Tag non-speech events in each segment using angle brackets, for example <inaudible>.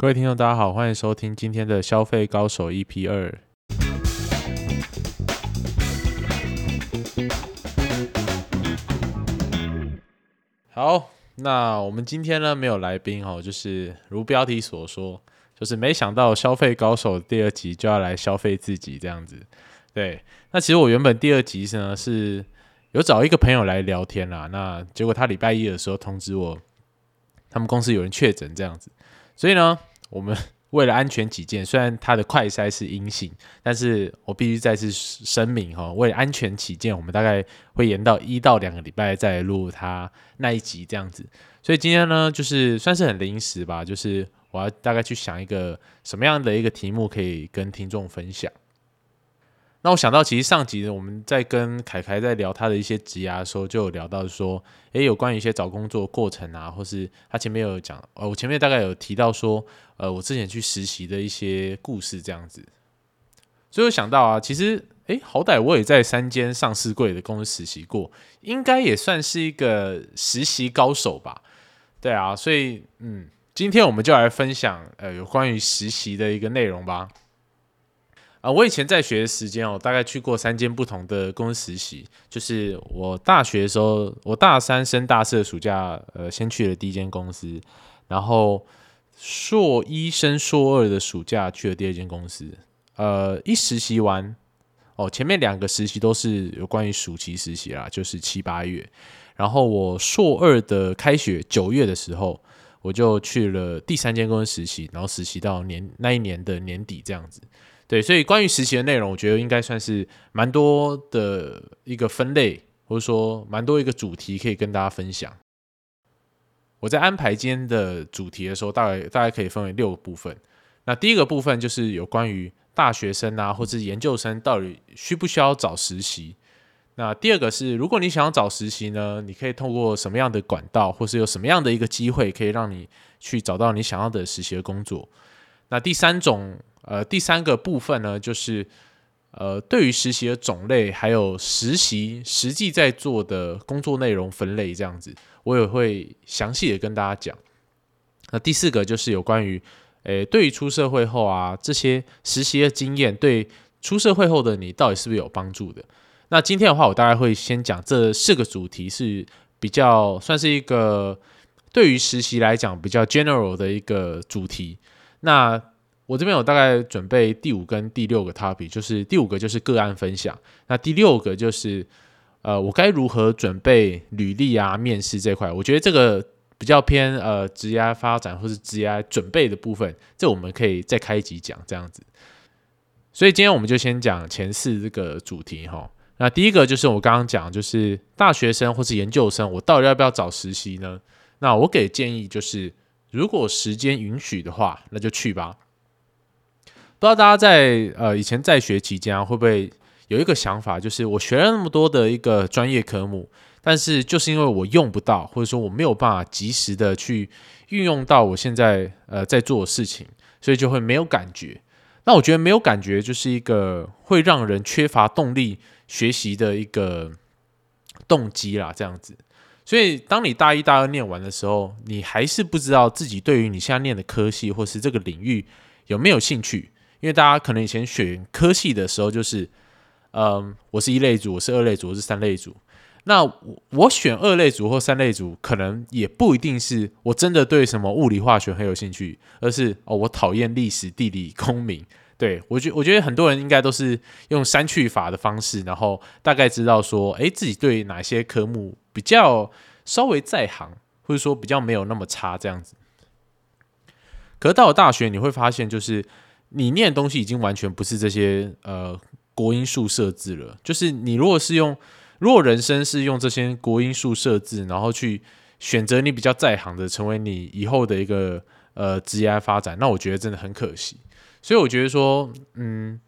各位听众，大家好，欢迎收听今天的消费高手 EP 二。好，那我们今天呢没有来宾哦，就是如标题所说，就是没想到消费高手第二集就要来消费自己这样子。对，那其实我原本第二集呢是有找一个朋友来聊天啦，那结果他礼拜一的时候通知我，他们公司有人确诊这样子，所以呢。我们 <laughs> 为了安全起见，虽然它的快筛是阴性，但是我必须再次声明哈，为了安全起见，我们大概会延到一到两个礼拜再录它那一集这样子。所以今天呢，就是算是很临时吧，就是我要大概去想一个什么样的一个题目可以跟听众分享。那我想到，其实上集呢我们在跟凯凯在聊他的一些职涯的时候，就有聊到说，诶，有关于一些找工作过程啊，或是他前面有讲，呃，我前面大概有提到说，呃，我之前去实习的一些故事这样子，所以我想到啊，其实，诶，好歹我也在三间上市柜的公司实习过，应该也算是一个实习高手吧？对啊，所以，嗯，今天我们就来分享，呃，有关于实习的一个内容吧。啊，我以前在学的时间哦，大概去过三间不同的公司实习。就是我大学的时候，我大三升大四的暑假，呃，先去了第一间公司，然后硕一升硕二的暑假去了第二间公司。呃，一实习完，哦，前面两个实习都是有关于暑期实习啦，就是七八月。然后我硕二的开学九月的时候，我就去了第三间公司实习，然后实习到年那一年的年底这样子。对，所以关于实习的内容，我觉得应该算是蛮多的一个分类，或者说蛮多一个主题可以跟大家分享。我在安排今天的主题的时候，大概大概可以分为六个部分。那第一个部分就是有关于大学生啊，或者研究生到底需不需要找实习。那第二个是，如果你想要找实习呢，你可以通过什么样的管道，或是有什么样的一个机会，可以让你去找到你想要的实习的工作。那第三种。呃，第三个部分呢，就是呃，对于实习的种类，还有实习实际在做的工作内容分类这样子，我也会详细的跟大家讲。那第四个就是有关于，诶，对于出社会后啊，这些实习的经验，对出社会后的你到底是不是有帮助的？那今天的话，我大概会先讲这四个主题，是比较算是一个对于实习来讲比较 general 的一个主题。那我这边有大概准备第五跟第六个 topic，就是第五个就是个案分享，那第六个就是呃我该如何准备履历啊面试这块，我觉得这个比较偏呃职业发展或是职业准备的部分，这我们可以再开一集讲这样子。所以今天我们就先讲前四这个主题哈。那第一个就是我刚刚讲，就是大学生或是研究生，我到底要不要找实习呢？那我给建议就是，如果时间允许的话，那就去吧。不知道大家在呃以前在学期间啊，会不会有一个想法，就是我学了那么多的一个专业科目，但是就是因为我用不到，或者说我没有办法及时的去运用到我现在呃在做的事情，所以就会没有感觉。那我觉得没有感觉就是一个会让人缺乏动力学习的一个动机啦，这样子。所以当你大一、大二念完的时候，你还是不知道自己对于你现在念的科系或是这个领域有没有兴趣。因为大家可能以前选科系的时候，就是，嗯，我是一类组，我是二类组，我是三类组。那我我选二类组或三类组，可能也不一定是我真的对什么物理化学很有兴趣，而是哦，我讨厌历史、地理、<laughs> 公民。对我觉我觉得很多人应该都是用删去法的方式，然后大概知道说，哎，自己对哪些科目比较稍微在行，或者说比较没有那么差这样子。可是到了大学，你会发现就是。你念的东西已经完全不是这些呃国音数设置了，就是你如果是用，如果人生是用这些国音数设置，然后去选择你比较在行的，成为你以后的一个呃职业发展，那我觉得真的很可惜。所以我觉得说，嗯，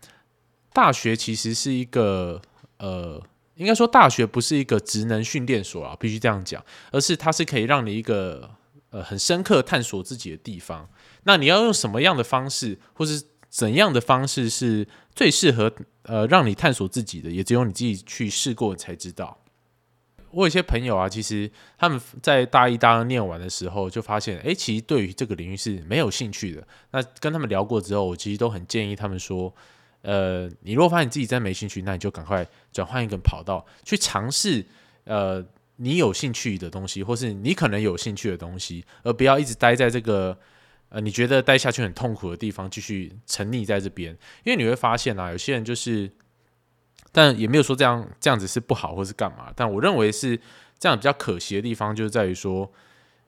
大学其实是一个呃，应该说大学不是一个职能训练所啊，必须这样讲，而是它是可以让你一个呃很深刻探索自己的地方。那你要用什么样的方式，或是怎样的方式是最适合呃让你探索自己的，也只有你自己去试过才知道。我有些朋友啊，其实他们在大一、大二念完的时候，就发现，哎，其实对于这个领域是没有兴趣的。那跟他们聊过之后，我其实都很建议他们说，呃，你如果发现自己真没兴趣，那你就赶快转换一个跑道，去尝试，呃，你有兴趣的东西，或是你可能有兴趣的东西，而不要一直待在这个，呃，你觉得待下去很痛苦的地方，继续沉溺在这边。因为你会发现啊，有些人就是。但也没有说这样这样子是不好或是干嘛，但我认为是这样比较可惜的地方，就是在于说，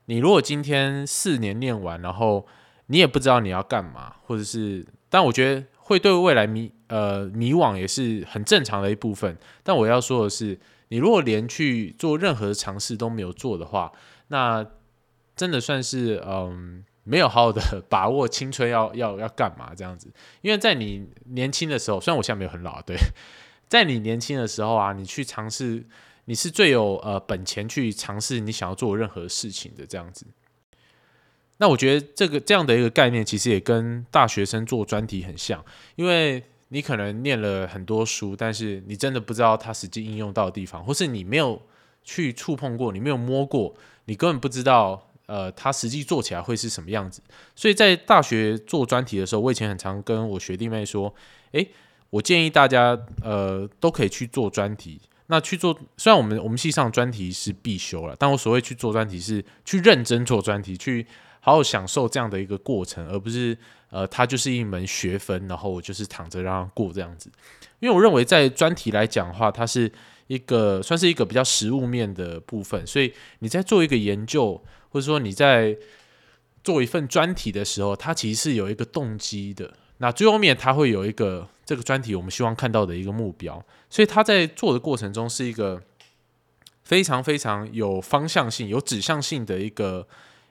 你如果今天四年念完，然后你也不知道你要干嘛，或者是，但我觉得会对未来迷呃迷惘也是很正常的一部分。但我要说的是，你如果连去做任何尝试都没有做的话，那真的算是嗯没有好好的把握青春要 <laughs> 要要干嘛这样子。因为在你年轻的时候，虽然我现在没有很老，对。<laughs> 在你年轻的时候啊，你去尝试，你是最有呃本钱去尝试你想要做任何事情的这样子。那我觉得这个这样的一个概念，其实也跟大学生做专题很像，因为你可能念了很多书，但是你真的不知道它实际应用到的地方，或是你没有去触碰过，你没有摸过，你根本不知道呃它实际做起来会是什么样子。所以在大学做专题的时候，我以前很常跟我学弟妹说，诶。我建议大家，呃，都可以去做专题。那去做，虽然我们我们系上专题是必修了，但我所谓去做专题是去认真做专题，去好好享受这样的一个过程，而不是呃，它就是一门学分，然后我就是躺着让它过这样子。因为我认为在专题来讲的话，它是一个算是一个比较实物面的部分，所以你在做一个研究，或者说你在做一份专题的时候，它其实是有一个动机的。那最后面它会有一个。这个专题我们希望看到的一个目标，所以它在做的过程中是一个非常非常有方向性、有指向性的一个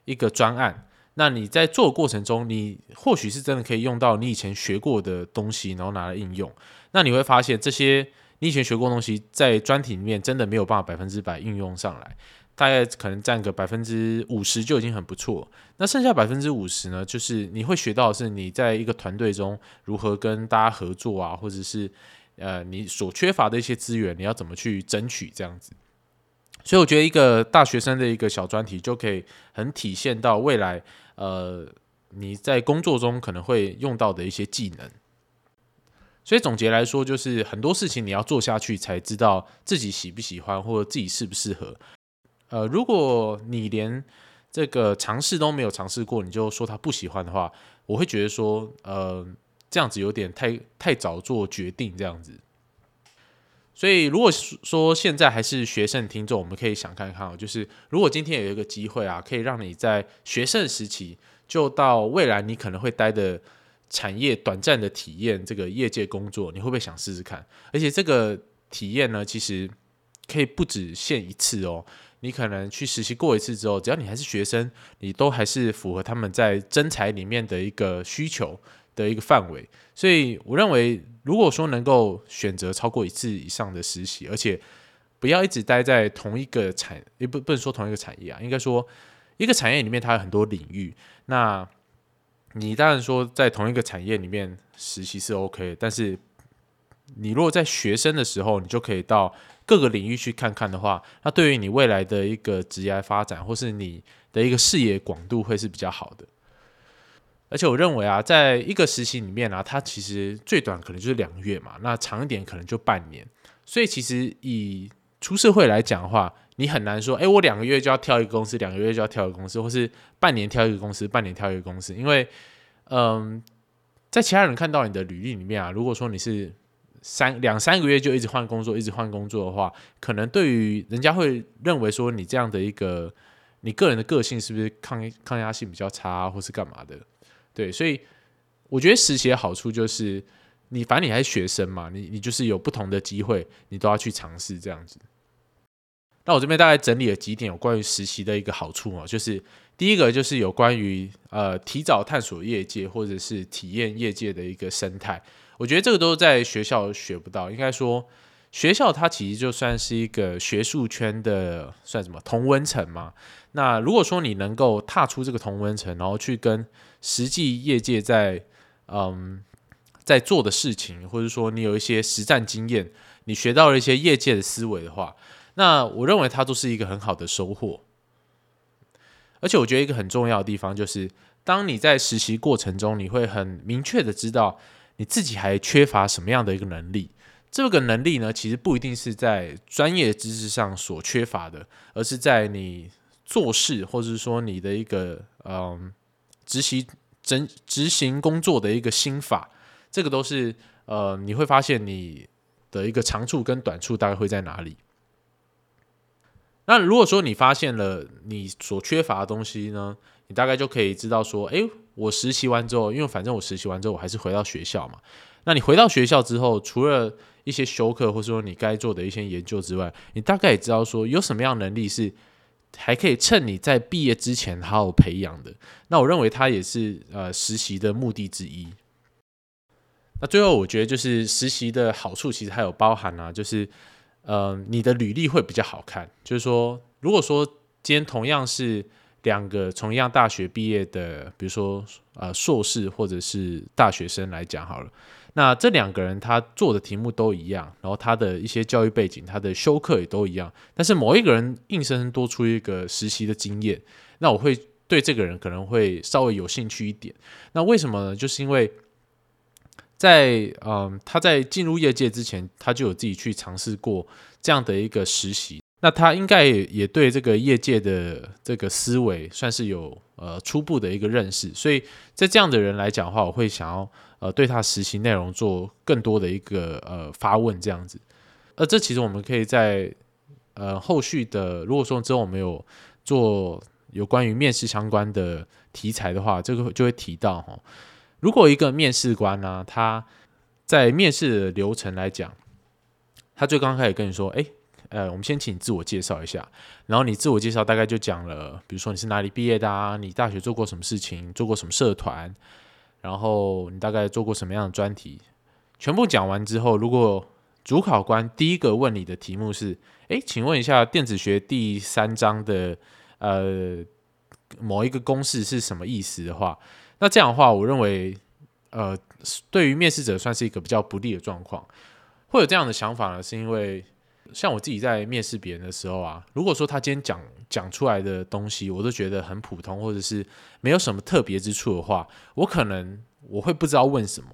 一个专案。那你在做的过程中，你或许是真的可以用到你以前学过的东西，然后拿来应用。那你会发现，这些你以前学过的东西，在专题里面真的没有办法百分之百运用上来。大概可能占个百分之五十就已经很不错。那剩下百分之五十呢，就是你会学到的是你在一个团队中如何跟大家合作啊，或者是呃你所缺乏的一些资源，你要怎么去争取这样子。所以我觉得一个大学生的一个小专题就可以很体现到未来呃你在工作中可能会用到的一些技能。所以总结来说，就是很多事情你要做下去才知道自己喜不喜欢，或者自己适不适合。呃，如果你连这个尝试都没有尝试过，你就说他不喜欢的话，我会觉得说，呃，这样子有点太太早做决定这样子。所以，如果说现在还是学生听众，我们可以想看看哦，就是如果今天有一个机会啊，可以让你在学生时期就到未来你可能会待的产业短暂的体验这个业界工作，你会不会想试试看？而且这个体验呢，其实可以不止限一次哦。你可能去实习过一次之后，只要你还是学生，你都还是符合他们在征才里面的一个需求的一个范围。所以我认为，如果说能够选择超过一次以上的实习，而且不要一直待在同一个产，也不不能说同一个产业啊，应该说一个产业里面它有很多领域。那你当然说在同一个产业里面实习是 OK，但是你如果在学生的时候，你就可以到。各个领域去看看的话，那对于你未来的一个职业发展，或是你的一个视野广度会是比较好的。而且我认为啊，在一个实习里面啊，它其实最短可能就是两个月嘛，那长一点可能就半年。所以其实以出社会来讲的话，你很难说，哎，我两个月就要跳一个公司，两个月就要跳一个公司，或是半年跳一个公司，半年跳一个公司，因为，嗯，在其他人看到你的履历里面啊，如果说你是。三两三个月就一直换工作，一直换工作的话，可能对于人家会认为说你这样的一个你个人的个性是不是抗抗压性比较差，或是干嘛的？对，所以我觉得实习的好处就是你反正你还是学生嘛，你你就是有不同的机会，你都要去尝试这样子。那我这边大概整理了几点有关于实习的一个好处哦，就是第一个就是有关于呃提早探索业界或者是体验业界的一个生态。我觉得这个都在学校学不到。应该说，学校它其实就算是一个学术圈的算什么同温层嘛。那如果说你能够踏出这个同温层，然后去跟实际业界在嗯在做的事情，或者说你有一些实战经验，你学到了一些业界的思维的话，那我认为它都是一个很好的收获。而且我觉得一个很重要的地方就是，当你在实习过程中，你会很明确的知道你自己还缺乏什么样的一个能力。这个能力呢，其实不一定是在专业知识上所缺乏的，而是在你做事或者是说你的一个嗯执行执执行工作的一个心法。这个都是呃，你会发现你的一个长处跟短处大概会在哪里。那如果说你发现了你所缺乏的东西呢，你大概就可以知道说，诶，我实习完之后，因为反正我实习完之后我还是回到学校嘛。那你回到学校之后，除了一些修课或者说你该做的一些研究之外，你大概也知道说有什么样能力是还可以趁你在毕业之前好好培养的。那我认为它也是呃实习的目的之一。那最后我觉得就是实习的好处其实还有包含啊，就是。呃，你的履历会比较好看。就是说，如果说今天同样是两个从一样大学毕业的，比如说呃硕士或者是大学生来讲好了，那这两个人他做的题目都一样，然后他的一些教育背景、他的修课也都一样，但是某一个人硬生生多出一个实习的经验，那我会对这个人可能会稍微有兴趣一点。那为什么呢？就是因为。在嗯，他在进入业界之前，他就有自己去尝试过这样的一个实习。那他应该也也对这个业界的这个思维算是有呃初步的一个认识。所以在这样的人来讲的话，我会想要呃对他实习内容做更多的一个呃发问这样子。而这其实我们可以在呃后续的，如果说之后我们有做有关于面试相关的题材的话，这个就会提到哈。如果一个面试官呢，他在面试的流程来讲，他最刚开始跟你说：“哎，呃，我们先请你自我介绍一下。”然后你自我介绍大概就讲了，比如说你是哪里毕业的啊，你大学做过什么事情，做过什么社团，然后你大概做过什么样的专题。全部讲完之后，如果主考官第一个问你的题目是：“哎，请问一下电子学第三章的呃某一个公式是什么意思的话。”那这样的话，我认为，呃，对于面试者算是一个比较不利的状况。会有这样的想法呢，是因为像我自己在面试别人的时候啊，如果说他今天讲讲出来的东西，我都觉得很普通，或者是没有什么特别之处的话，我可能我会不知道问什么。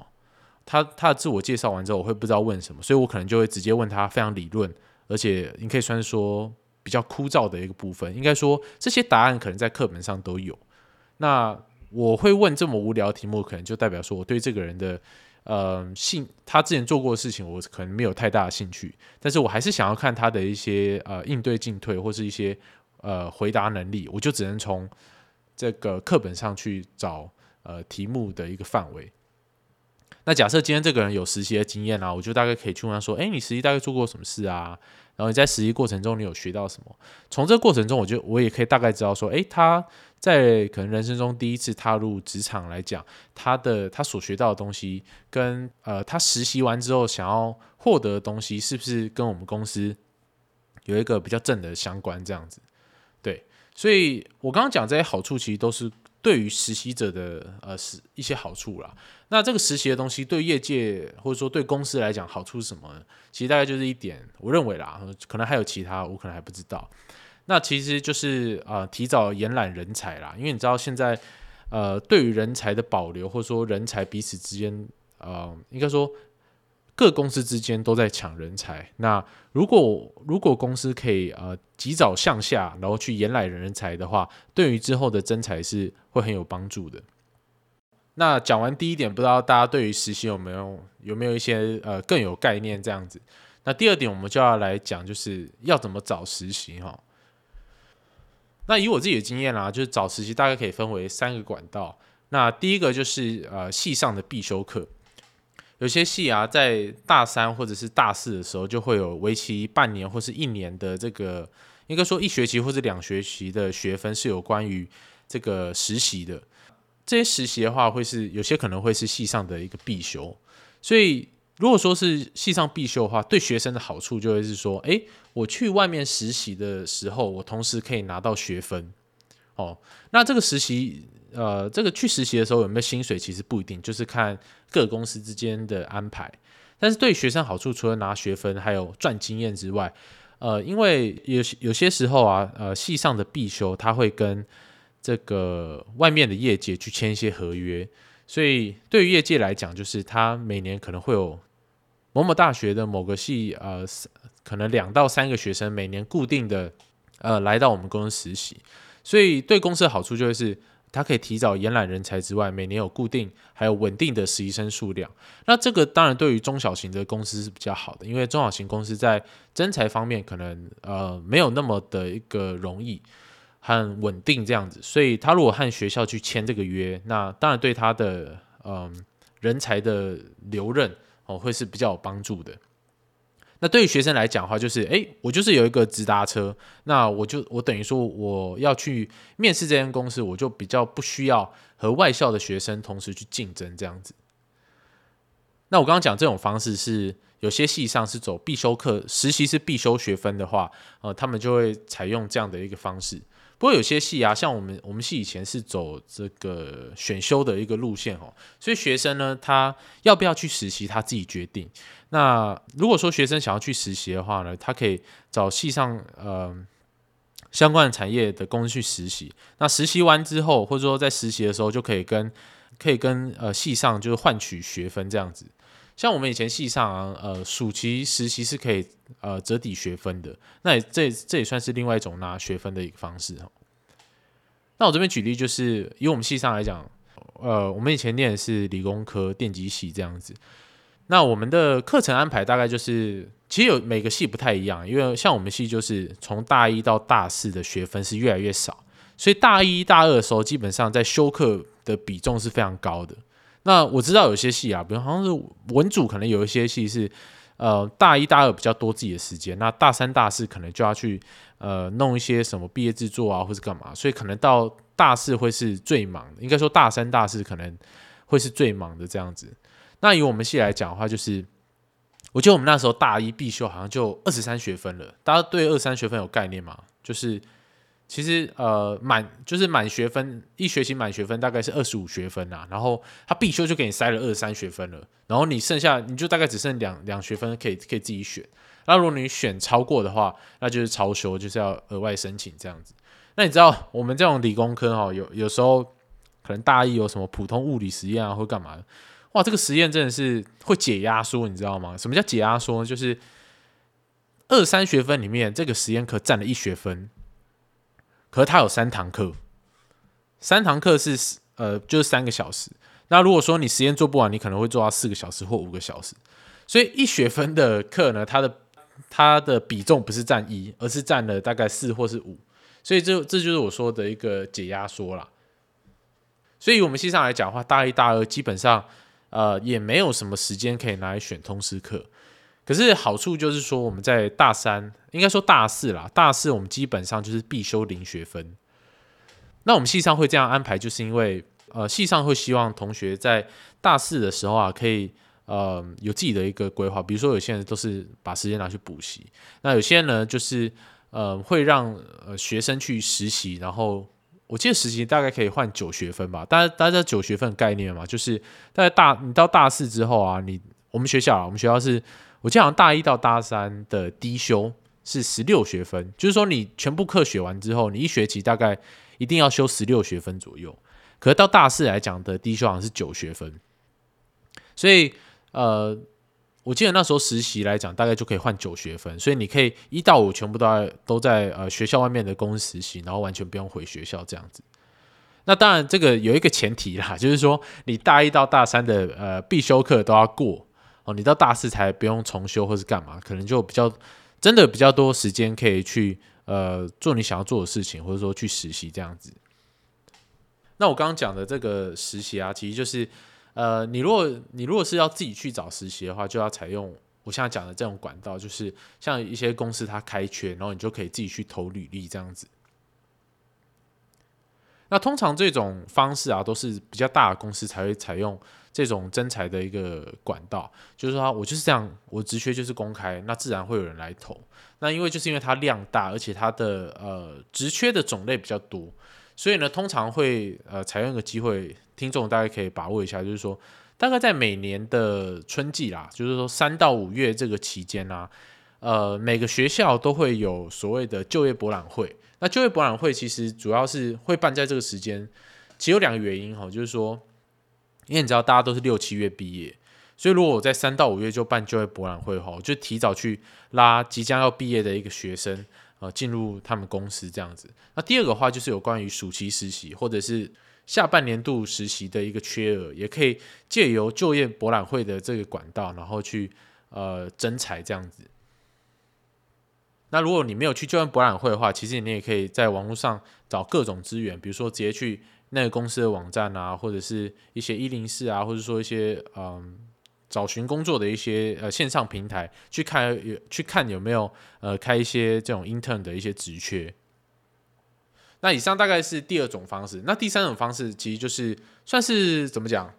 他他的自我介绍完之后，我会不知道问什么，所以我可能就会直接问他非常理论，而且你可以算是说比较枯燥的一个部分。应该说这些答案可能在课本上都有。那我会问这么无聊题目，可能就代表说我对这个人的呃兴，他之前做过的事情，我可能没有太大的兴趣。但是我还是想要看他的一些呃应对进退，或是一些呃回答能力，我就只能从这个课本上去找呃题目的一个范围。那假设今天这个人有实习的经验啊，我就大概可以去问他说：“哎，你实习大概做过什么事啊？然后你在实习过程中你有学到什么？从这个过程中，我就我也可以大概知道说，哎，他。”在可能人生中第一次踏入职场来讲，他的他所学到的东西，跟呃他实习完之后想要获得的东西，是不是跟我们公司有一个比较正的相关？这样子，对，所以我刚刚讲这些好处，其实都是对于实习者的呃是一些好处啦。那这个实习的东西对业界或者说对公司来讲，好处是什么呢？其实大概就是一点，我认为啦，可能还有其他，我可能还不知道。那其实就是呃提早延揽人才啦，因为你知道现在呃对于人才的保留，或者说人才彼此之间呃应该说各公司之间都在抢人才。那如果如果公司可以呃及早向下，然后去延揽人才的话，对于之后的增才是会很有帮助的。那讲完第一点，不知道大家对于实习有没有有没有一些呃更有概念这样子？那第二点我们就要来讲，就是要怎么找实习哈。那以我自己的经验啦，就是找实习大概可以分为三个管道。那第一个就是呃系上的必修课，有些系啊在大三或者是大四的时候就会有为期半年或是一年的这个，应该说一学期或者两学期的学分是有关于这个实习的。这些实习的话，会是有些可能会是系上的一个必修，所以。如果说是系上必修的话，对学生的好处就会是说，诶，我去外面实习的时候，我同时可以拿到学分。哦，那这个实习，呃，这个去实习的时候有没有薪水，其实不一定，就是看各公司之间的安排。但是对学生好处，除了拿学分，还有赚经验之外，呃，因为有有些时候啊，呃，系上的必修他会跟这个外面的业界去签一些合约，所以对于业界来讲，就是他每年可能会有某某大学的某个系，呃，可能两到三个学生每年固定的呃来到我们公司实习，所以对公司的好处就是。它可以提早延揽人才之外，每年有固定还有稳定的实习生数量。那这个当然对于中小型的公司是比较好的，因为中小型公司在征才方面可能呃没有那么的一个容易很稳定这样子。所以他如果和学校去签这个约，那当然对他的嗯人才的留任哦会是比较有帮助的。那对于学生来讲的话，就是哎，我就是有一个直达车，那我就我等于说我要去面试这间公司，我就比较不需要和外校的学生同时去竞争这样子。那我刚刚讲这种方式是有些系上是走必修课，实习是必修学分的话，呃，他们就会采用这样的一个方式。不过有些系啊，像我们我们系以前是走这个选修的一个路线哦，所以学生呢，他要不要去实习，他自己决定。那如果说学生想要去实习的话呢，他可以找系上呃相关的产业的公司去实习。那实习完之后，或者说在实习的时候，就可以跟可以跟呃系上就是换取学分这样子。像我们以前系上啊，呃暑期实习是可以呃折抵学分的，那也这这也算是另外一种拿学分的一个方式哈。那我这边举例就是以我们系上来讲，呃我们以前念的是理工科电机系这样子，那我们的课程安排大概就是其实有每个系不太一样，因为像我们系就是从大一到大四的学分是越来越少，所以大一大二的时候基本上在修课的比重是非常高的。那我知道有些戏啊，比如好像是文组，可能有一些戏是，呃，大一、大二比较多自己的时间，那大三、大四可能就要去呃弄一些什么毕业制作啊，或是干嘛，所以可能到大四会是最忙的。应该说大三、大四可能会是最忙的这样子。那以我们系来讲的话，就是我觉得我们那时候大一必修好像就二十三学分了。大家对二三学分有概念吗？就是。其实呃满就是满学分一学期满学分大概是二十五学分啊，然后他必修就给你塞了二三学分了，然后你剩下你就大概只剩两两学分可以可以自己选，那如果你选超过的话，那就是超修，就是要额外申请这样子。那你知道我们这种理工科哈，有有时候可能大一有什么普通物理实验啊，或干嘛的？哇，这个实验真的是会解压缩，你知道吗？什么叫解压缩？就是二三学分里面这个实验课占了一学分。可是它有三堂课，三堂课是呃就是三个小时。那如果说你实验做不完，你可能会做到四个小时或五个小时。所以一学分的课呢，它的它的比重不是占一，而是占了大概四或是五。所以这这就是我说的一个解压缩啦。所以我们系上来讲的话，大一、大二基本上呃也没有什么时间可以拿来选通识课。可是好处就是说，我们在大三，应该说大四啦，大四我们基本上就是必修零学分。那我们系上会这样安排，就是因为呃，系上会希望同学在大四的时候啊，可以呃有自己的一个规划。比如说，有些人都是把时间拿去补习，那有些人呢，就是呃会让呃学生去实习。然后我记得实习大概可以换九学分吧？大家大家九学分概念嘛，就是在大你到大四之后啊，你我们学校啊，我们学校是。我记得好像大一到大三的低修是十六学分，就是说你全部课学完之后，你一学期大概一定要修十六学分左右。可是到大四来讲的低修好像是九学分，所以呃，我记得那时候实习来讲大概就可以换九学分，所以你可以一到五全部都在都在呃学校外面的公司实习，然后完全不用回学校这样子。那当然这个有一个前提啦，就是说你大一到大三的呃必修课都要过。哦，你到大四才不用重修或是干嘛，可能就比较真的比较多时间可以去呃做你想要做的事情，或者说去实习这样子。那我刚刚讲的这个实习啊，其实就是呃，你如果你如果是要自己去找实习的话，就要采用我现在讲的这种管道，就是像一些公司它开缺，然后你就可以自己去投履历这样子。那通常这种方式啊，都是比较大的公司才会采用。这种征才的一个管道，就是说，我就是这样，我职缺就是公开，那自然会有人来投。那因为就是因为它量大，而且它的呃职缺的种类比较多，所以呢，通常会呃采用一个机会，听众大家可以把握一下，就是说，大概在每年的春季啦，就是说三到五月这个期间啊，呃，每个学校都会有所谓的就业博览会。那就业博览会其实主要是会办在这个时间，其实有两个原因哈，就是说，因为你知道大家都是六七月毕业，所以如果我在三到五月就办就业博览会的话，我就提早去拉即将要毕业的一个学生，呃，进入他们公司这样子。那第二个话就是有关于暑期实习或者是下半年度实习的一个缺额，也可以借由就业博览会的这个管道，然后去呃征才这样子。那如果你没有去就业博览会的话，其实你也可以在网络上找各种资源，比如说直接去那个公司的网站啊，或者是一些一零四啊，或者说一些嗯找寻工作的一些呃线上平台去看有去看有没有呃开一些这种 intern 的一些职缺。那以上大概是第二种方式，那第三种方式其实就是算是怎么讲，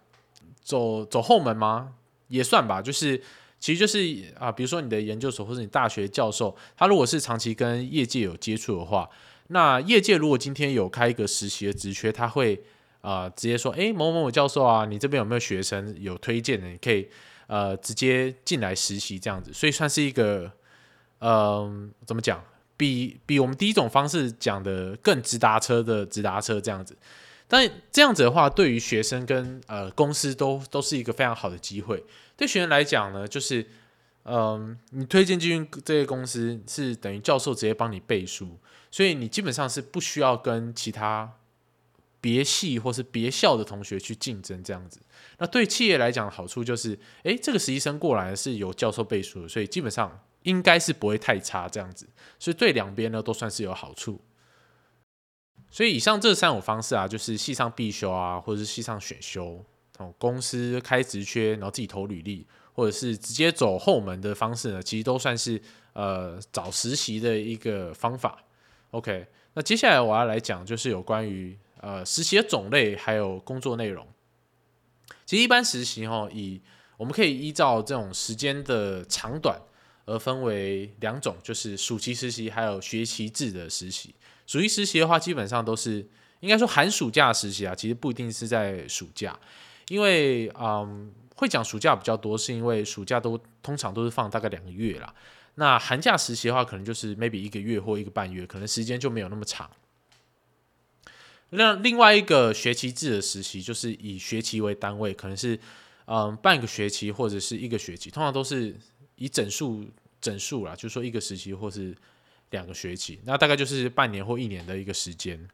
走走后门吗？也算吧，就是。其实就是啊，比如说你的研究所或者你大学教授，他如果是长期跟业界有接触的话，那业界如果今天有开一个实习的职缺，他会啊直接说，哎，某某某教授啊，你这边有没有学生有推荐的，你可以呃直接进来实习这样子，所以算是一个嗯怎么讲，比比我们第一种方式讲的更直达车的直达车这样子。但这样子的话，对于学生跟呃公司都都是一个非常好的机会。对学生来讲呢，就是嗯，你推荐进这些公司是等于教授直接帮你背书，所以你基本上是不需要跟其他别系或是别校的同学去竞争这样子。那对企业来讲好处就是，诶，这个实习生过来是有教授背书的，所以基本上应该是不会太差这样子。所以对两边呢都算是有好处。所以以上这三种方式啊，就是系上必修啊，或者是系上选修，哦，公司开职缺，然后自己投履历，或者是直接走后门的方式呢，其实都算是呃找实习的一个方法。OK，那接下来我要来讲，就是有关于呃实习的种类还有工作内容。其实一般实习哈，以我们可以依照这种时间的长短而分为两种，就是暑期实习还有学期制的实习。暑期实习的话，基本上都是应该说寒暑假实习啊，其实不一定是在暑假，因为嗯，会讲暑假比较多，是因为暑假都通常都是放大概两个月啦。那寒假实习的话，可能就是 maybe 一个月或一个半月，可能时间就没有那么长。那另外一个学期制的实习，就是以学期为单位，可能是嗯半个学期或者是一个学期，通常都是以整数整数啦，就是说一个时期或是。两个学期，那大概就是半年或一年的一个时间，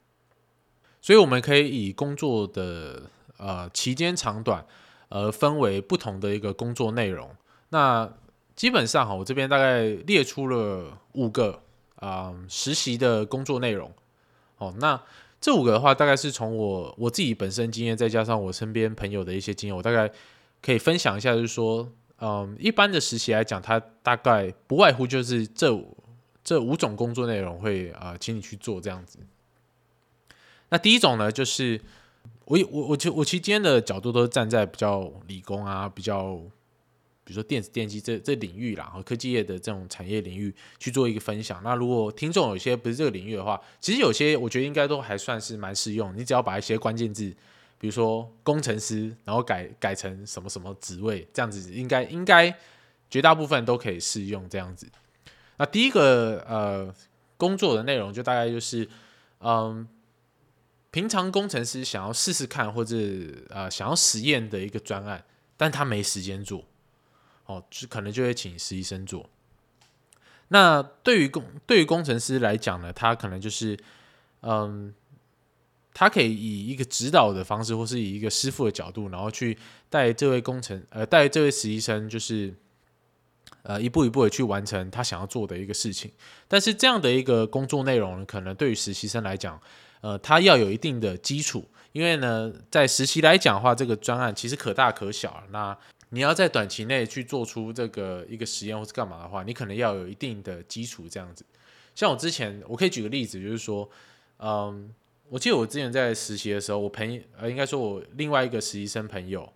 所以我们可以以工作的呃期间长短，呃分为不同的一个工作内容。那基本上哈，我这边大概列出了五个啊实习的工作内容。哦，那这五个的话，大概是从我我自己本身经验，再加上我身边朋友的一些经验，我大概可以分享一下，就是说，嗯，一般的实习来讲，它大概不外乎就是这五。这五种工作内容会啊，请你去做这样子。那第一种呢，就是我我我其我其实今天的角度都是站在比较理工啊，比较比如说电子电机这这领域啦，和科技业的这种产业领域去做一个分享。那如果听众有些不是这个领域的话，其实有些我觉得应该都还算是蛮适用。你只要把一些关键字，比如说工程师，然后改改成什么什么职位，这样子应该应该绝大部分都可以适用这样子。那第一个呃工作的内容就大概就是，嗯，平常工程师想要试试看或者呃想要实验的一个专案，但他没时间做，哦，就可能就会请实习生做。那对于工对于工程师来讲呢，他可能就是嗯，他可以以一个指导的方式，或是以一个师傅的角度，然后去带这位工程呃带这位实习生就是。呃，一步一步的去完成他想要做的一个事情，但是这样的一个工作内容呢，可能对于实习生来讲，呃，他要有一定的基础，因为呢，在实习来讲的话，这个专案其实可大可小，那你要在短期内去做出这个一个实验或是干嘛的话，你可能要有一定的基础，这样子。像我之前，我可以举个例子，就是说，嗯，我记得我之前在实习的时候，我朋，呃，应该说我另外一个实习生朋友。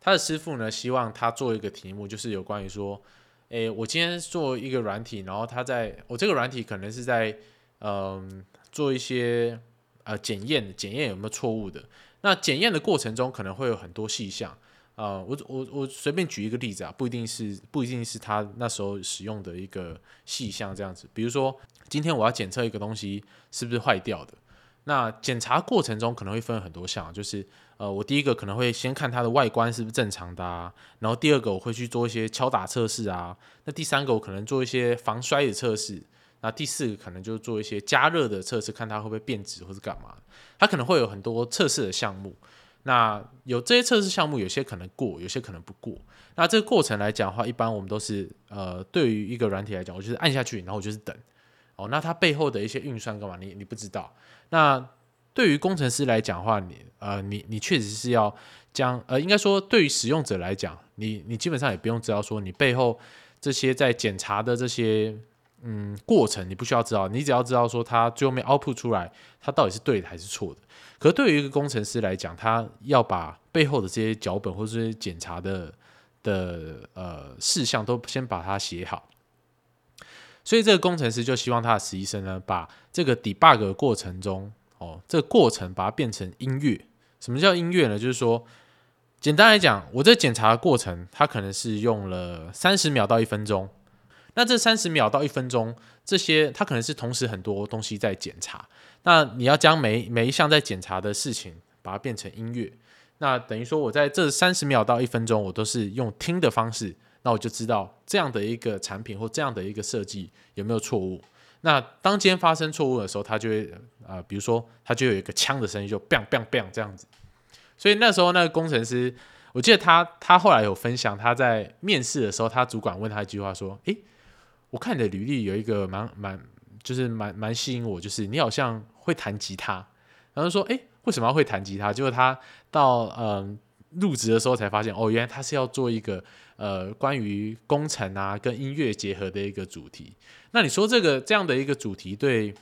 他的师傅呢，希望他做一个题目，就是有关于说，诶，我今天做一个软体，然后他在我这个软体可能是在，嗯，做一些呃检验，检验有没有错误的。那检验的过程中可能会有很多细项，呃，我我我随便举一个例子啊，不一定是不一定是他那时候使用的一个细项这样子。比如说，今天我要检测一个东西是不是坏掉的，那检查过程中可能会分很多项，就是呃，我第一个可能会先看它的外观是不是正常的啊，然后第二个我会去做一些敲打测试啊，那第三个我可能做一些防摔的测试，那第四个可能就做一些加热的测试，看它会不会变质或者干嘛，它可能会有很多测试的项目。那有这些测试项目，有些可能过，有些可能不过。那这个过程来讲的话，一般我们都是呃，对于一个软体来讲，我就是按下去，然后我就是等。哦，那它背后的一些运算干嘛？你你不知道。那对于工程师来讲的话，你呃，你你确实是要将呃，应该说对于使用者来讲，你你基本上也不用知道说你背后这些在检查的这些嗯过程，你不需要知道，你只要知道说它最后面 output 出来，它到底是对的还是错的。可对于一个工程师来讲，他要把背后的这些脚本或者这些检查的的呃事项都先把它写好，所以这个工程师就希望他的实习生呢，把这个 debug 过程中哦，这个过程把它变成音乐。什么叫音乐呢？就是说，简单来讲，我这检查的过程，它可能是用了三十秒到一分钟。那这三十秒到一分钟，这些它可能是同时很多东西在检查。那你要将每每一项在检查的事情，把它变成音乐。那等于说，我在这三十秒到一分钟，我都是用听的方式，那我就知道这样的一个产品或这样的一个设计有没有错误。那当今天发生错误的时候，它就会呃，比如说它就有一个枪的声音，就 bang bang bang 这样子。所以那时候那个工程师，我记得他他后来有分享，他在面试的时候，他主管问他一句话说：“诶，我看你的履历有一个蛮蛮。”就是蛮蛮吸引我，就是你好像会弹吉他，然后说，哎，为什么要会弹吉他？结果他到嗯入职的时候才发现，哦，原来他是要做一个呃关于工程啊跟音乐结合的一个主题。那你说这个这样的一个主题对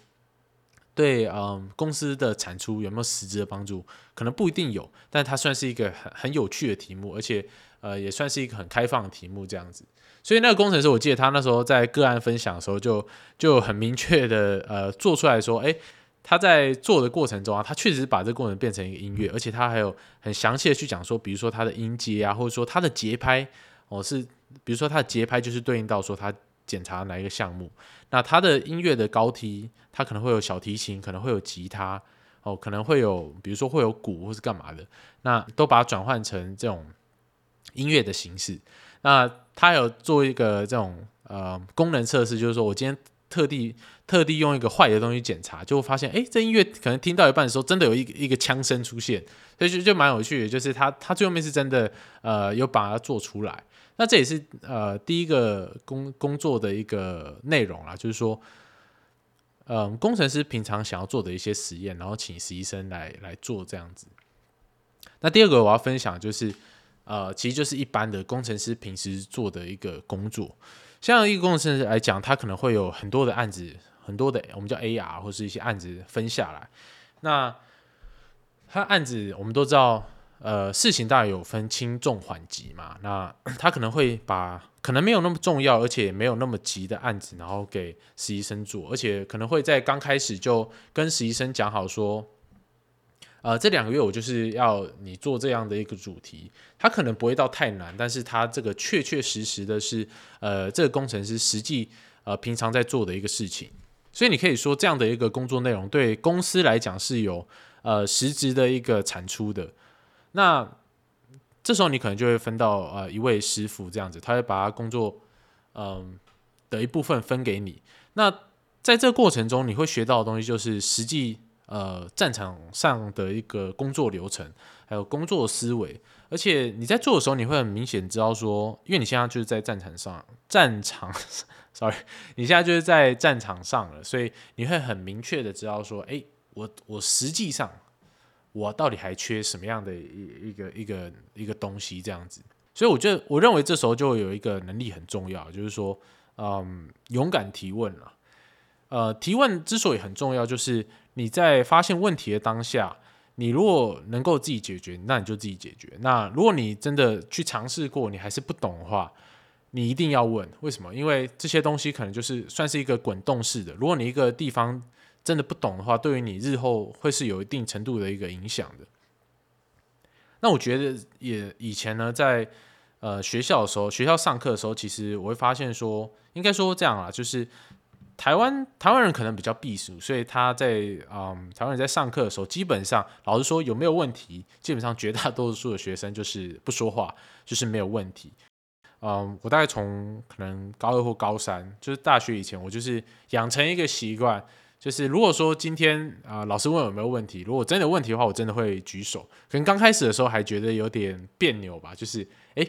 对嗯公司的产出有没有实质的帮助？可能不一定有，但它算是一个很很有趣的题目，而且呃也算是一个很开放的题目，这样子。所以那个工程师，我记得他那时候在个案分享的时候，就就很明确的呃做出来说，哎，他在做的过程中啊，他确实把这个过程变成一个音乐，而且他还有很详细的去讲说，比如说他的音阶啊，或者说他的节拍哦，是比如说他的节拍就是对应到说他检查哪一个项目，那他的音乐的高梯，他可能会有小提琴，可能会有吉他哦，可能会有比如说会有鼓或是干嘛的，那都把它转换成这种音乐的形式。那他有做一个这种呃功能测试，就是说我今天特地特地用一个坏的东西检查，就发现哎，这音乐可能听到一半的时候，真的有一个一个枪声出现，所以就就蛮有趣的，就是他他最后面是真的呃有把它做出来。那这也是呃第一个工工作的一个内容啦，就是说，嗯，工程师平常想要做的一些实验，然后请实习生来来做这样子。那第二个我要分享就是。呃，其实就是一般的工程师平时做的一个工作。像一个工程师来讲，他可能会有很多的案子，很多的我们叫 AR 或是一些案子分下来。那他案子我们都知道，呃，事情大概有分轻重缓急嘛。那他可能会把可能没有那么重要，而且没有那么急的案子，然后给实习生做，而且可能会在刚开始就跟实习生讲好说。呃，这两个月我就是要你做这样的一个主题，它可能不会到太难，但是它这个确确实实的是，呃，这个工程师实际呃平常在做的一个事情，所以你可以说这样的一个工作内容对公司来讲是有呃实质的一个产出的。那这时候你可能就会分到呃一位师傅这样子，他会把他工作嗯的一部分分给你。那在这个过程中，你会学到的东西就是实际。呃，战场上的一个工作流程，还有工作思维，而且你在做的时候，你会很明显知道说，因为你现在就是在战场上，战场，<laughs> sorry，你现在就是在战场上了，所以你会很明确的知道说，哎，我我实际上我到底还缺什么样的一一个一个一个东西这样子，所以我觉得我认为这时候就有一个能力很重要，就是说，嗯，勇敢提问了。呃，提问之所以很重要，就是你在发现问题的当下，你如果能够自己解决，那你就自己解决。那如果你真的去尝试过，你还是不懂的话，你一定要问为什么？因为这些东西可能就是算是一个滚动式的。如果你一个地方真的不懂的话，对于你日后会是有一定程度的一个影响的。那我觉得也以前呢，在呃学校的时候，学校上课的时候，其实我会发现说，应该说这样啊，就是台湾台湾人可能比较避暑，所以他在嗯台湾人在上课的时候，基本上老师说有没有问题，基本上绝大多数的学生就是不说话，就是没有问题。嗯，我大概从可能高二或高三，就是大学以前，我就是养成一个习惯。就是如果说今天啊，老师问有没有问题，如果真的有问题的话，我真的会举手。可能刚开始的时候还觉得有点别扭吧，就是哎，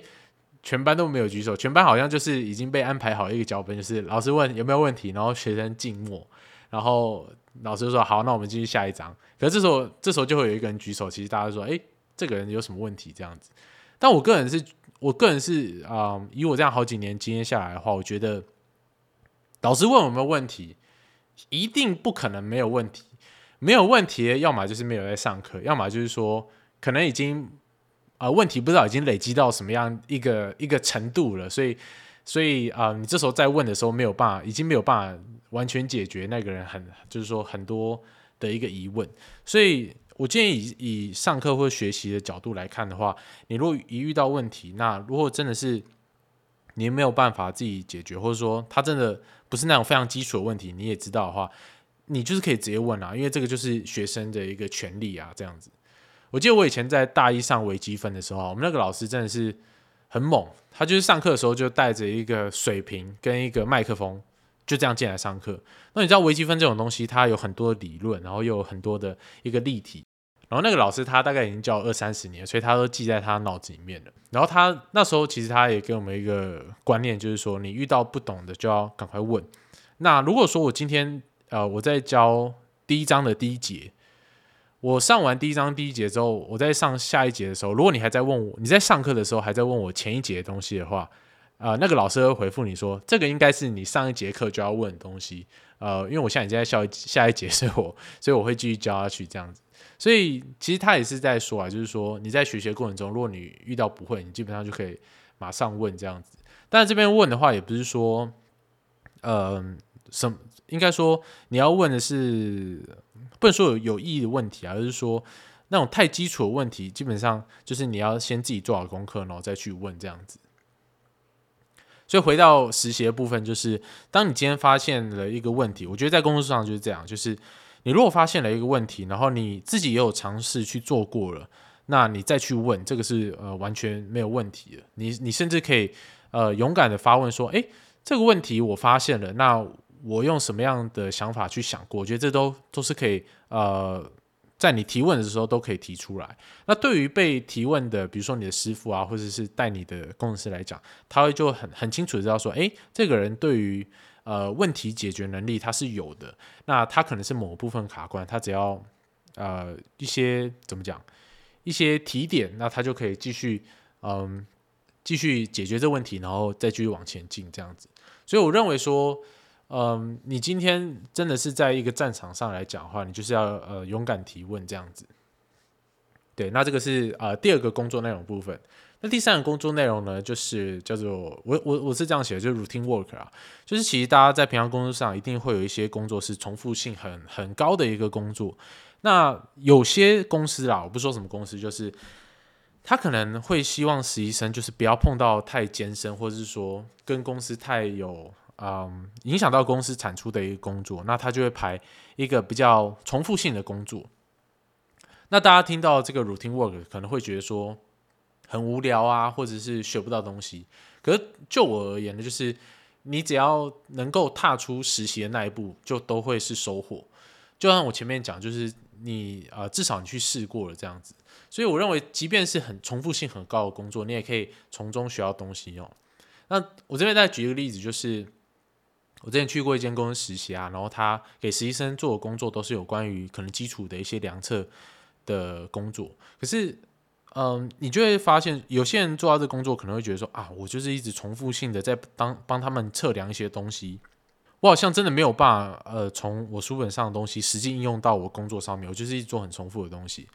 全班都没有举手，全班好像就是已经被安排好一个脚本，就是老师问有没有问题，然后学生静默，然后老师说好，那我们继续下一章。可是这时候这时候就会有一个人举手，其实大家说哎，这个人有什么问题这样子。但我个人是我个人是啊，以我这样好几年经验下来的话，我觉得老师问有没有问题。一定不可能没有问题，没有问题，要么就是没有在上课，要么就是说可能已经啊问题不知道已经累积到什么样一个一个程度了，所以所以啊你这时候再问的时候没有办法，已经没有办法完全解决那个人很就是说很多的一个疑问，所以我建议以以上课或学习的角度来看的话，你如果一遇到问题，那如果真的是你没有办法自己解决，或者说他真的。不是那种非常基础的问题，你也知道的话，你就是可以直接问啊，因为这个就是学生的一个权利啊，这样子。我记得我以前在大一上微积分的时候，我们那个老师真的是很猛，他就是上课的时候就带着一个水瓶跟一个麦克风，就这样进来上课。那你知道微积分这种东西，它有很多理论，然后又有很多的一个例题。然后那个老师他大概已经教二三十年，所以他都记在他脑子里面了。然后他那时候其实他也给我们一个观念，就是说你遇到不懂的就要赶快问。那如果说我今天呃我在教第一章的第一节，我上完第一章第一节之后，我在上下一节的时候，如果你还在问我，你在上课的时候还在问我前一节的东西的话，呃，那个老师会回复你说，这个应该是你上一节课就要问的东西。呃，因为我现在已经在下一下一节，所以我所以我会继续教下去这样子。所以其实他也是在说啊，就是说你在学习过程中，如果你遇到不会，你基本上就可以马上问这样子。但是这边问的话，也不是说，呃，什么应该说你要问的是不能说有有意义的问题啊，而是说那种太基础的问题，基本上就是你要先自己做好功课，然后再去问这样子。所以回到实习的部分，就是当你今天发现了一个问题，我觉得在工作上就是这样，就是。你如果发现了一个问题，然后你自己也有尝试去做过了，那你再去问，这个是呃完全没有问题的。你你甚至可以呃勇敢的发问说，诶，这个问题我发现了，那我用什么样的想法去想过？我觉得这都都是可以呃在你提问的时候都可以提出来。那对于被提问的，比如说你的师傅啊，或者是带你的工程师来讲，他会就很很清楚知道说，诶，这个人对于呃，问题解决能力他是有的，那他可能是某部分卡关，他只要呃一些怎么讲，一些提点，那他就可以继续嗯继续解决这问题，然后再继续往前进这样子。所以我认为说，嗯，你今天真的是在一个战场上来讲话，你就是要呃勇敢提问这样子。对，那这个是呃第二个工作内容部分。那第三个工作内容呢，就是叫做我我我是这样写的，就是 routine work 啊，就是其实大家在平常工作上一定会有一些工作是重复性很很高的一个工作。那有些公司啦，我不说什么公司，就是他可能会希望实习生就是不要碰到太艰深，或者是说跟公司太有嗯影响到公司产出的一个工作，那他就会排一个比较重复性的工作。那大家听到这个 routine work 可能会觉得说。很无聊啊，或者是学不到东西。可是就我而言呢，就是你只要能够踏出实习的那一步，就都会是收获。就像我前面讲，就是你呃，至少你去试过了这样子。所以我认为，即便是很重复性很高的工作，你也可以从中学到东西哦。那我这边再举一个例子，就是我之前去过一间公司实习啊，然后他给实习生做的工作都是有关于可能基础的一些量测的工作，可是。嗯，你就会发现，有些人做到这工作，可能会觉得说啊，我就是一直重复性的在当帮他们测量一些东西，我好像真的没有办法，呃，从我书本上的东西实际应用到我工作上面，我就是一直做很重复的东西。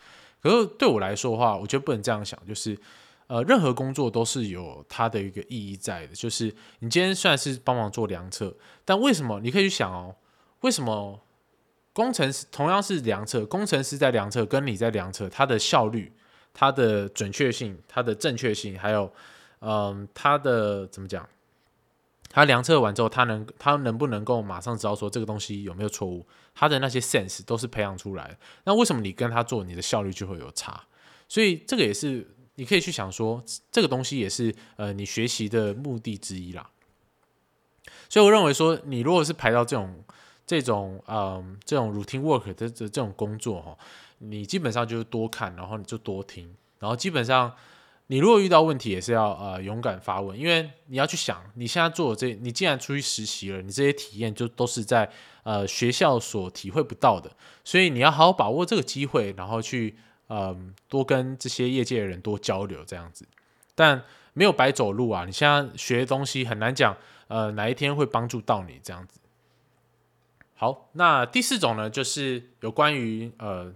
可是对我来说的话，我觉得不能这样想，就是呃，任何工作都是有它的一个意义在的。就是你今天虽然是帮忙做量测，但为什么你可以去想哦，为什么工程师同样是量测，工程师在量测跟你在量测，它的效率？它的准确性、它的正确性，还有嗯，它的怎么讲？它量测完之后，它能它能不能够马上知道说这个东西有没有错误？它的那些 sense 都是培养出来的。那为什么你跟他做，你的效率就会有差？所以这个也是你可以去想说，这个东西也是呃你学习的目的之一啦。所以我认为说，你如果是排到这种这种嗯这种 routine work 的这这种工作哈，你基本上就是多看，然后你就多听，然后基本上你如果遇到问题也是要呃勇敢发问，因为你要去想，你现在做的这，你既然出去实习了，你这些体验就都是在呃学校所体会不到的，所以你要好好把握这个机会，然后去嗯多跟这些业界的人多交流这样子，但没有白走路啊，你现在学的东西很难讲。呃，哪一天会帮助到你这样子？好，那第四种呢，就是有关于呃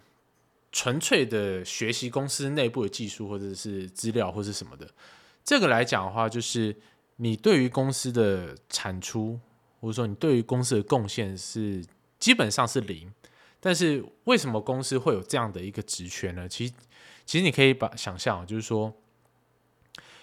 纯粹的学习公司内部的技术或者是资料或是什么的。这个来讲的话，就是你对于公司的产出或者说你对于公司的贡献是基本上是零。但是为什么公司会有这样的一个职权呢？其实，其实你可以把想象，就是说。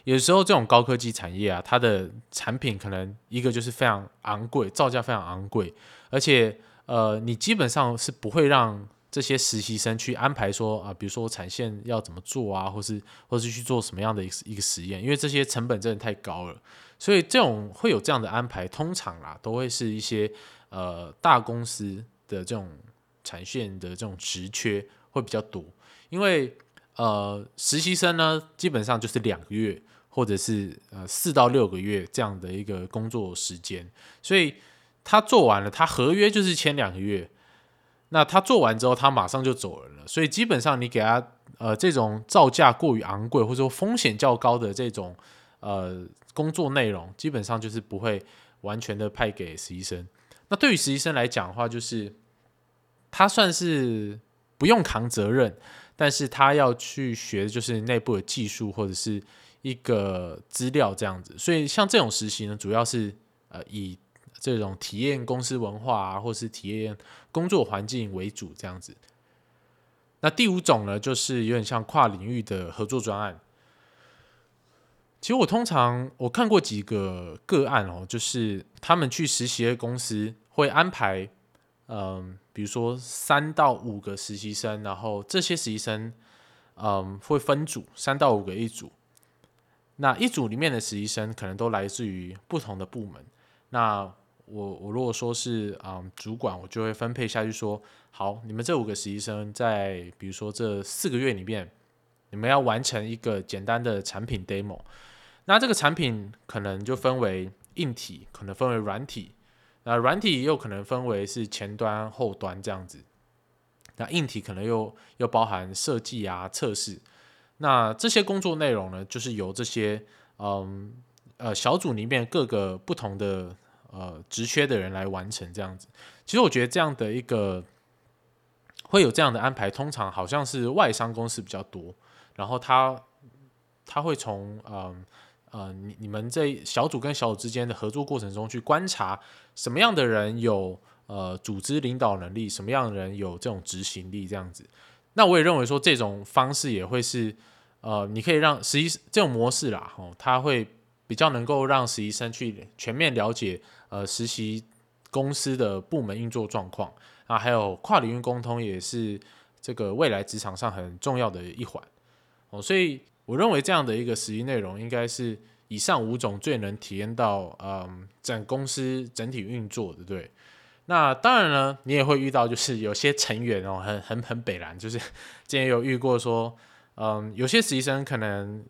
有时候这种高科技产业啊，它的产品可能一个就是非常昂贵，造价非常昂贵，而且呃，你基本上是不会让这些实习生去安排说啊，比如说产线要怎么做啊，或是或是去做什么样的一个一个实验，因为这些成本真的太高了，所以这种会有这样的安排，通常啦都会是一些呃大公司的这种产线的这种职缺会比较多，因为呃实习生呢基本上就是两个月。或者是呃四到六个月这样的一个工作时间，所以他做完了，他合约就是签两个月。那他做完之后，他马上就走人了。所以基本上你给他呃这种造价过于昂贵或者说风险较高的这种呃工作内容，基本上就是不会完全的派给实习生。那对于实习生来讲的话，就是他算是不用扛责任，但是他要去学的就是内部的技术或者是。一个资料这样子，所以像这种实习呢，主要是呃以这种体验公司文化啊，或是体验工作环境为主这样子。那第五种呢，就是有点像跨领域的合作专案。其实我通常我看过几个个案哦，就是他们去实习的公司会安排，嗯，比如说三到五个实习生，然后这些实习生，嗯，会分组，三到五个一组。那一组里面的实习生可能都来自于不同的部门。那我我如果说是啊主管，我就会分配下去说，好，你们这五个实习生在比如说这四个月里面，你们要完成一个简单的产品 demo。那这个产品可能就分为硬体，可能分为软体。那软体又可能分为是前端、后端这样子。那硬体可能又又包含设计啊、测试。那这些工作内容呢，就是由这些嗯呃小组里面各个不同的呃职缺的人来完成这样子。其实我觉得这样的一个会有这样的安排，通常好像是外商公司比较多。然后他他会从嗯呃呃你你们这小组跟小组之间的合作过程中去观察什么样的人有呃组织领导能力，什么样的人有这种执行力这样子。那我也认为说这种方式也会是。呃，你可以让实习这种模式啦，哦，它会比较能够让实习生去全面了解呃实习公司的部门运作状况啊，还有跨领域沟通也是这个未来职场上很重要的一环哦，所以我认为这样的一个实习内容应该是以上五种最能体验到嗯整公司整体运作的，对。那当然呢，你也会遇到就是有些成员哦，很很很北蓝，就是 <laughs> 之前有遇过说。嗯，有些实习生可能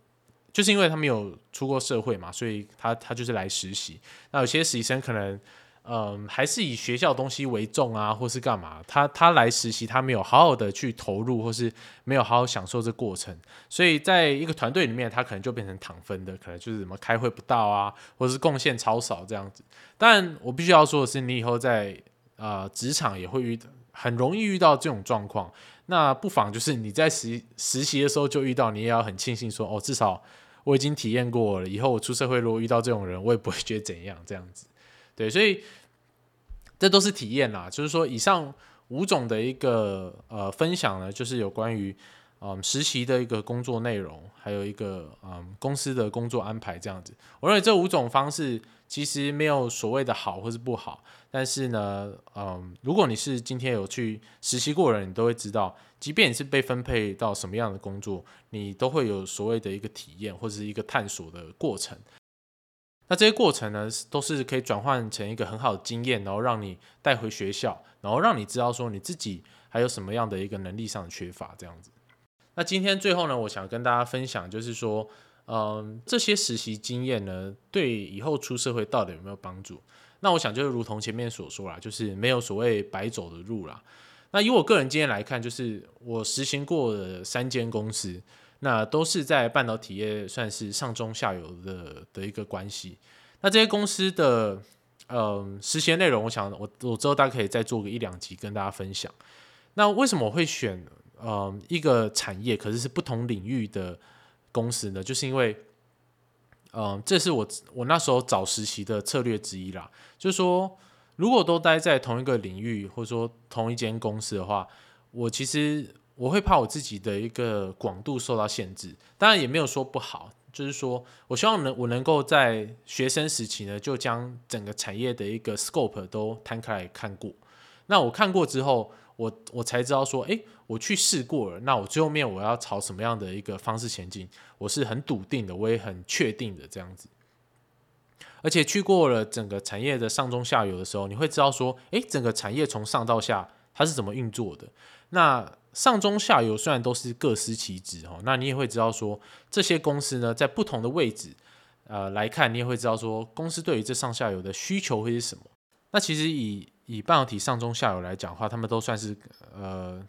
就是因为他没有出过社会嘛，所以他他就是来实习。那有些实习生可能，嗯，还是以学校东西为重啊，或是干嘛？他他来实习，他没有好好的去投入，或是没有好好享受这过程，所以在一个团队里面，他可能就变成躺分的，可能就是什么开会不到啊，或是贡献超少这样子。但我必须要说的是，你以后在呃职场也会遇，很容易遇到这种状况。那不妨就是你在实实习的时候就遇到，你也要很庆幸说，哦，至少我已经体验过了，以后我出社会如果遇到这种人，我也不会觉得怎样这样子。对，所以这都是体验啦。就是说，以上五种的一个呃分享呢，就是有关于嗯实习的一个工作内容，还有一个嗯公司的工作安排这样子。我认为这五种方式其实没有所谓的好或是不好，但是呢，嗯，如果你是今天有去实习过的人，你都会知道，即便你是被分配到什么样的工作，你都会有所谓的一个体验或者是一个探索的过程。那这些过程呢，都是可以转换成一个很好的经验，然后让你带回学校，然后让你知道说你自己还有什么样的一个能力上的缺乏这样子。那今天最后呢，我想跟大家分享，就是说，嗯，这些实习经验呢，对以后出社会到底有没有帮助？那我想就是如同前面所说啦，就是没有所谓白走的路啦。那以我个人经验来看，就是我实行过的三间公司。那都是在半导体业算是上中下游的的一个关系。那这些公司的嗯实习内容，我想我我之后大家可以再做个一两集跟大家分享。那为什么我会选嗯一个产业，可是是不同领域的公司呢？就是因为嗯，这是我我那时候找实习的策略之一啦。就是说，如果都待在同一个领域，或者说同一间公司的话，我其实。我会怕我自己的一个广度受到限制，当然也没有说不好，就是说我希望能我能够在学生时期呢，就将整个产业的一个 scope 都摊开来看过。那我看过之后，我我才知道说，诶，我去试过了，那我最后面我要朝什么样的一个方式前进，我是很笃定的，我也很确定的这样子。而且去过了整个产业的上中下游的时候，你会知道说，诶，整个产业从上到下它是怎么运作的。那上中下游虽然都是各司其职哦，那你也会知道说这些公司呢，在不同的位置，呃来看，你也会知道说公司对于这上下游的需求会是什么。那其实以以半导体上中下游来讲的话，他们都算是呃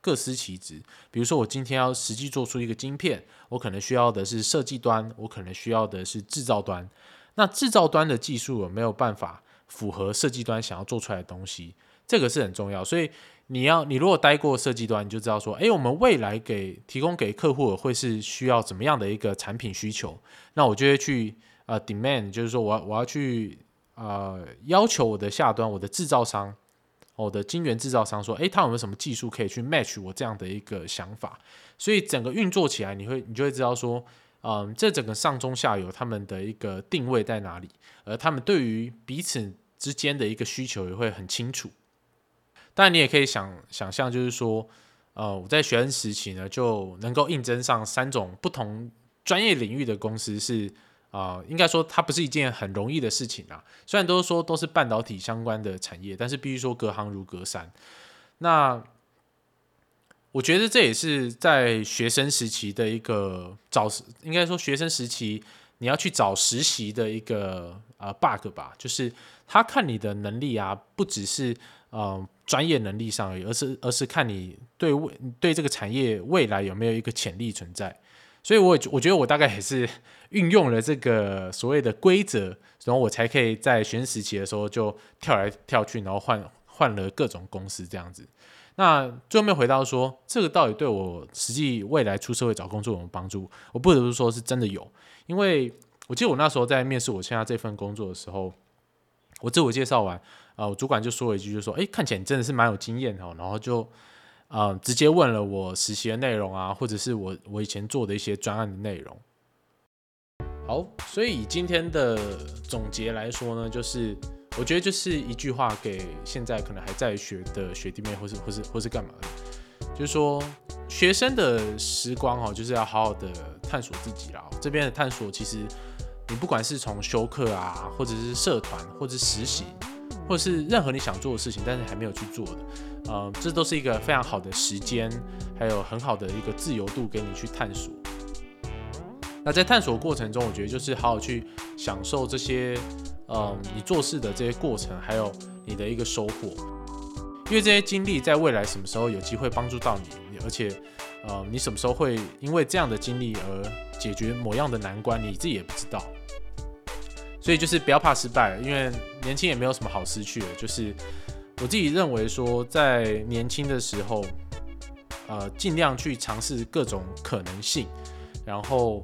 各司其职。比如说我今天要实际做出一个晶片，我可能需要的是设计端，我可能需要的是制造端。那制造端的技术有没有办法符合设计端想要做出来的东西？这个是很重要，所以。你要，你如果待过设计端，你就知道说，哎，我们未来给提供给客户会是需要怎么样的一个产品需求？那我就会去呃 demand，就是说我要我要去呃要求我的下端，我的制造商，我的晶圆制造商说，哎，他有没有什么技术可以去 match 我这样的一个想法？所以整个运作起来，你会你就会知道说，嗯，这整个上中下游他们的一个定位在哪里，而他们对于彼此之间的一个需求也会很清楚。但你也可以想想象，就是说，呃，我在学生时期呢，就能够应征上三种不同专业领域的公司，是啊，应该说它不是一件很容易的事情啊。虽然都说都是半导体相关的产业，但是必须说隔行如隔山。那我觉得这也是在学生时期的一个找，应该说学生时期你要去找实习的一个呃 bug 吧，就是他看你的能力啊，不只是。嗯，专业能力上而已，而是而是看你对未对这个产业未来有没有一个潜力存在。所以，我我觉得我大概也是运用了这个所谓的规则，然后我才可以在学生时期的时候就跳来跳去，然后换换了各种公司这样子。那最后面回到说，这个到底对我实际未来出社会找工作有没有帮助？我不得不说是真的有，因为我记得我那时候在面试我现在这份工作的时候，我自我介绍完。啊，我主管就说了一句，就说：“哎，看起来你真的是蛮有经验哦。”然后就，啊，直接问了我实习的内容啊，或者是我我以前做的一些专案的内容。好，所以以今天的总结来说呢，就是我觉得就是一句话给现在可能还在学的学弟妹，或是或是或是干嘛的，就是说学生的时光哦，就是要好好的探索自己啦。这边的探索，其实你不管是从休课啊，或者是社团，或者是实习。或者是任何你想做的事情，但是还没有去做的，呃，这都是一个非常好的时间，还有很好的一个自由度给你去探索。那在探索过程中，我觉得就是好好去享受这些，嗯，你做事的这些过程，还有你的一个收获。因为这些经历在未来什么时候有机会帮助到你，而且，呃，你什么时候会因为这样的经历而解决某样的难关，你自己也不知道。所以就是不要怕失败，因为年轻也没有什么好失去的。就是我自己认为说，在年轻的时候，呃，尽量去尝试各种可能性，然后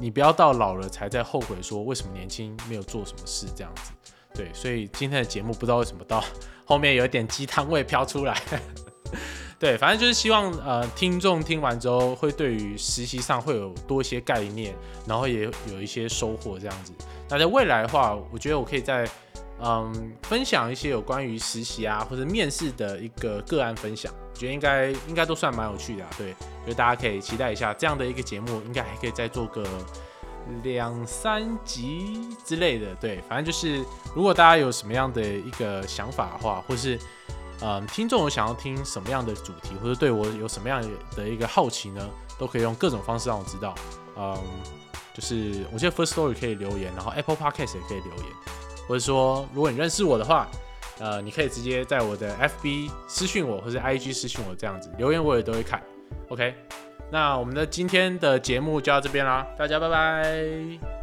你不要到老了才在后悔说为什么年轻没有做什么事这样子。对，所以今天的节目不知道为什么到 <laughs> 后面有一点鸡汤味飘出来。对，反正就是希望呃听众听完之后会对于实习上会有多一些概念，然后也有一些收获这样子。那在未来的话，我觉得我可以在嗯分享一些有关于实习啊或者面试的一个个案分享，我觉得应该应该都算蛮有趣的啊。对，所以大家可以期待一下这样的一个节目，应该还可以再做个两三集之类的。对，反正就是如果大家有什么样的一个想法的话，或是嗯，听众有想要听什么样的主题，或者对我有什么样的一个好奇呢？都可以用各种方式让我知道。嗯，就是我记得 First Story 可以留言，然后 Apple Podcast 也可以留言，或者说如果你认识我的话，呃，你可以直接在我的 FB 私信我，或者 IG 私信我这样子留言，我也都会看。OK，那我们的今天的节目就到这边啦，大家拜拜。